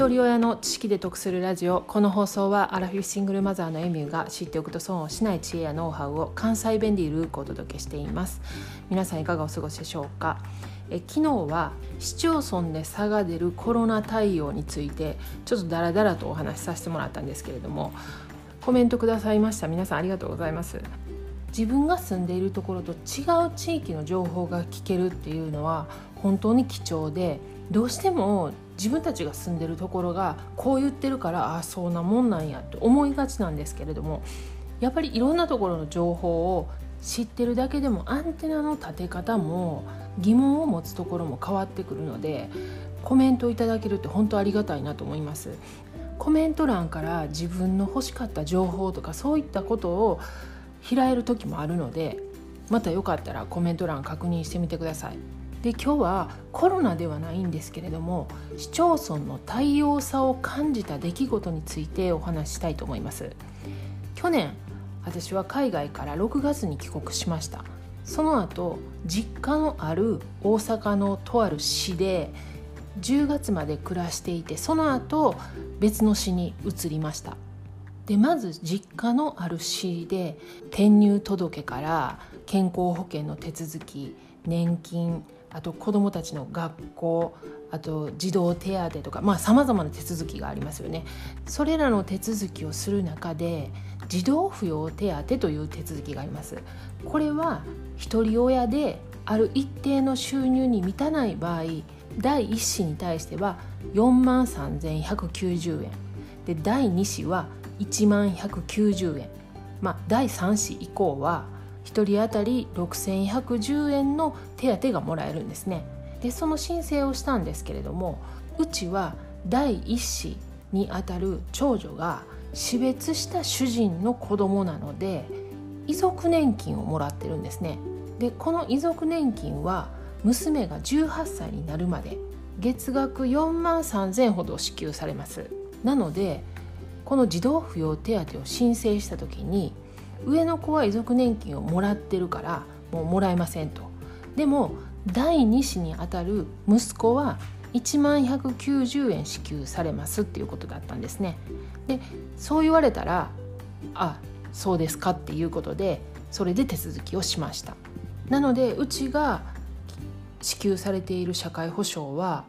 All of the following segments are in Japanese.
一人親の知識で得するラジオ。この放送はアラフィフシングルマザーのエミューが知っておくと損をしない知恵やノウハウを関西弁でゆるくお届けしています。皆さんいかがお過ごしでしょうかえ昨日は市町村で差が出るコロナ対応についてちょっとダラダラとお話しさせてもらったんですけれどもコメントくださいました。皆さんありがとうございます。自分が住んでいるところと違う地域の情報が聞けるっていうのは本当に貴重でどうしても自分たちが住んでるところがこう言ってるからああそうなもんなんやって思いがちなんですけれどもやっぱりいろんなところの情報を知ってるだけでもアンテナの立て方も疑問を持つところも変わってくるのでコメントいただけるって本当ありがたいなと思います。コメント欄から自分の欲しかった情報とかそういったことを開える時もあるのでまたよかったらコメント欄確認してみてください。で今日はコロナではないんですけれども市町村の対応差を感じた出来事についてお話ししたいと思います。去年私は海外から6月に帰国しました。その後実家のある大阪のとある市で10月まで暮らしていてその後別の市に移りました。でまず実家のある市で転入届から健康保険の手続き年金あと子どもたちの学校あと児童手当とかまあさまざまな手続きがありますよね。それらの手続きをする中で児童扶養手当という手続きがあります。これは一人親である一定の収入に満たない場合第1子に対しては4万3190円。で第2子は1万190円。まあ第3子以降は1人当たり6110円の手当がもらえるんですね。でその申請をしたんですけれどもうちは第1子にあたる長女が死別した主人の子供なので遺族年金をもらってるんですね。でこの遺族年金は娘が18歳になるまで月額4万3000ほど支給されます。なのでこの児童扶養手当を申請した時に上の子は遺族年金をもらってるからもうもらえませんと。でも第2子にあたる息子は1万190円支給されますっていうことだったんですね。でそう言われたらあそうですかっていうことでそれで手続きをしました。なのでうちが支給されている社会保障は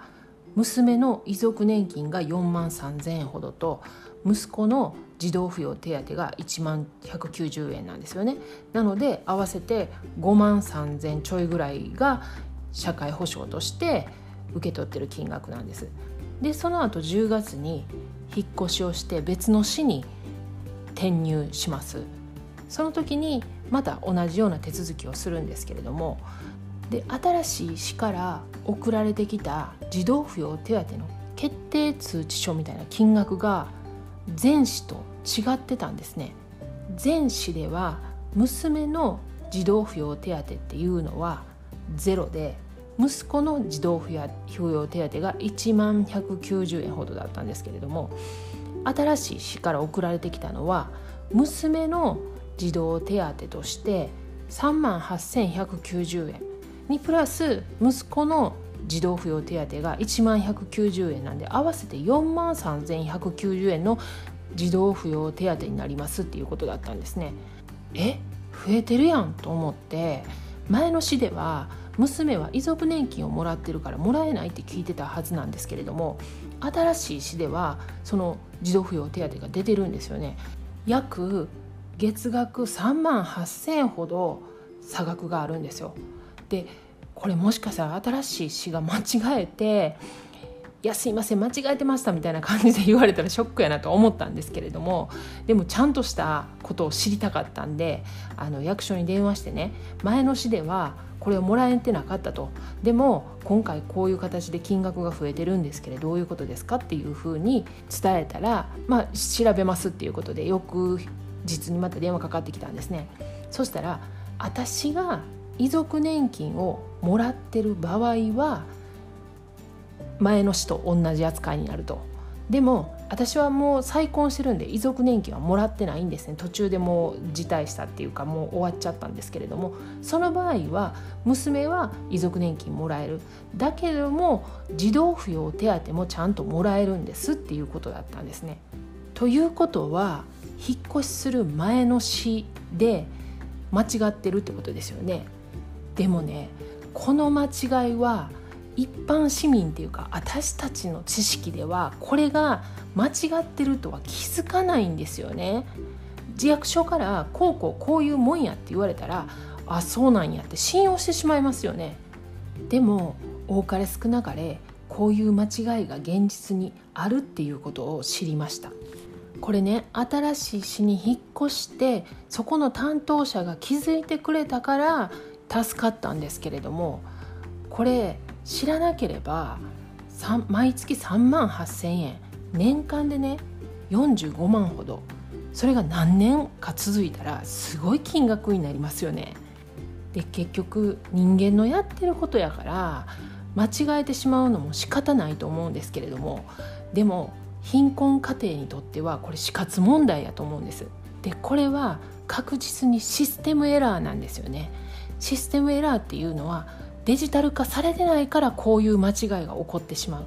娘の遺族年金が4万3,000円ほどと息子の児童扶養手当が1万190円なんですよね。なので合わせて5万3,000ちょいぐらいが社会保障として受け取ってる金額なんです。でその後10月に引っ越しをして別の市に転入します。その時にまた同じような手続きをするんですけれども。で新しい市から送られてきた児童扶養手当の決定通知書みたいな金額が前市と違ってたんですね。前市では娘の児童扶養手当っていうのはゼロで息子の児童扶養手当が1万190円ほどだったんですけれども新しい市から送られてきたのは娘の児童手当として3万8190円にプラス息子の児童扶養手当が1万190円なんで合わせて4万3190円の児童扶養手当になりますっていうことだったんですね。え？増えてるやんと思って前の市では娘は遺族年金をもらってるからもらえないって聞いてたはずなんですけれども新しい市ではその児童扶養手当が出てるんですよね。約月額3万8,000円ほど差額があるんですよ。でこれもしかしたら新しい詩が間違えて「いやすいません間違えてました」みたいな感じで言われたらショックやなと思ったんですけれどもでもちゃんとしたことを知りたかったんであの役所に電話してね前の市ではこれをもらえてなかったと。でも今回こういう形で金額が増えてるんですけれどどういうことですかっていうふうに伝えたらまあ調べますっていうことで翌日にまた電話かかってきたんですね。そしたら私が遺族年金をもらってる場合は前の市と同じ扱いになるとでも私はもう再婚してるんで遺族年金はもらってないんですね途中でもう辞退したっていうかもう終わっちゃったんですけれどもその場合は娘は遺族年金もらえるだけども児童扶養手当もちゃんともらえるんですっていうことだったんですね。ということは引っ越しする前の市で間違ってるってことですよね。でもねこの間違いは一般市民っていうか私たちの知識ではこれが間違ってるとは気づかないんですよね。自役所からこうこうこういうもんやって言われたらあそうなんやって信用してしまいますよね。でも多かれ少なかれこういう間違いが現実にあるっていうことを知りました。これね新しい市に引っ越してそこの担当者が気づいてくれたから助かったんですけれどもこれ知らなければ毎月3万8,000円年間でね45万ほどそれが何年か続いたらすごい金額になりますよね。で結局人間のやってることやから間違えてしまうのも仕方ないと思うんですけれどもでも貧困家庭にとってはこれ死活問題やと思うんです。でこれは確実にシステムエラーなんですよね。システムエラーっていうのはデジタル化されてないからこういう間違いが起こってしまう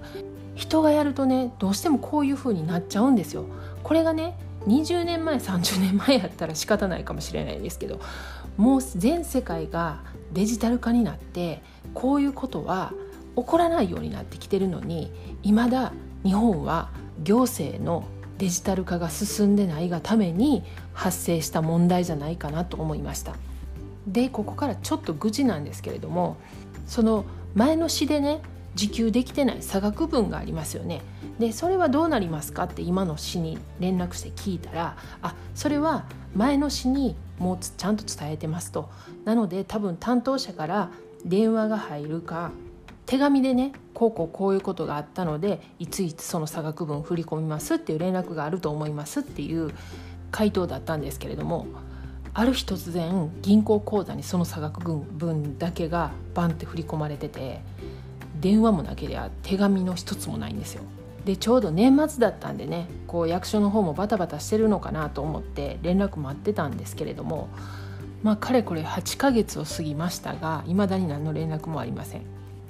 人がやるとねどうしてもこういう風になっちゃうんですよこれがね20年前30年前やったら仕方ないかもしれないですけどもう全世界がデジタル化になってこういうことは起こらないようになってきてるのに未だ日本は行政のデジタル化が進んでないがために発生した問題じゃないかなと思いました。でここからちょっと愚痴なんですけれどもその前の詩でね受給できてない差額分がありますよね。でそれはどうなりますかって今の詩に連絡して聞いたらあそれは前の詩にもうちゃんと伝えてますと。なので多分担当者から電話が入るか手紙でねこうこうこういうことがあったのでいついつその差額分振り込みますっていう連絡があると思いますっていう回答だったんですけれどもある日突然銀行口座にその差額分だけがバンって振り込まれてて電話もなけりゃ手紙の一つもないんですよ。でちょうど年末だったんでねこう役所の方もバタバタしてるのかなと思って連絡待ってたんですけれどもまあかれこれ8ヶ月を過ぎましたがいまだに何の連絡もありません。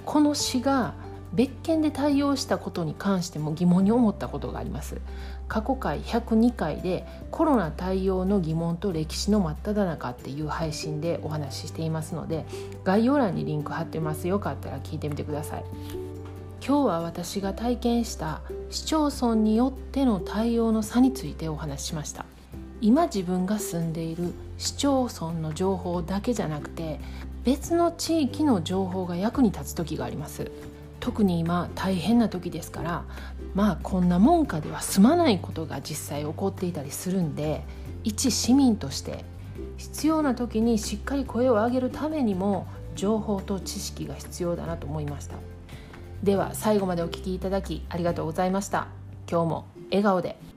この詩が別件で対応したことに関しても疑問に思ったことがあります。過去回102回でコロナ対応の疑問と歴史の真っ只中っていう配信でお話ししていますので概要欄にリンク貼ってますよかったら聞いてみてください。今日は私が体験した市町村によっての対応の差についてお話ししました。今自分が住んでいる市町村の情報だけじゃなくて別の地域の情報が役に立つ時があります。特に今大変な時ですからまあこんなもんかでは済まないことが実際起こっていたりするんで一市民として必要な時にしっかり声を上げるためにも情報と知識が必要だなと思いました。では最後までお聴きいただきありがとうございました。今日も笑顔で。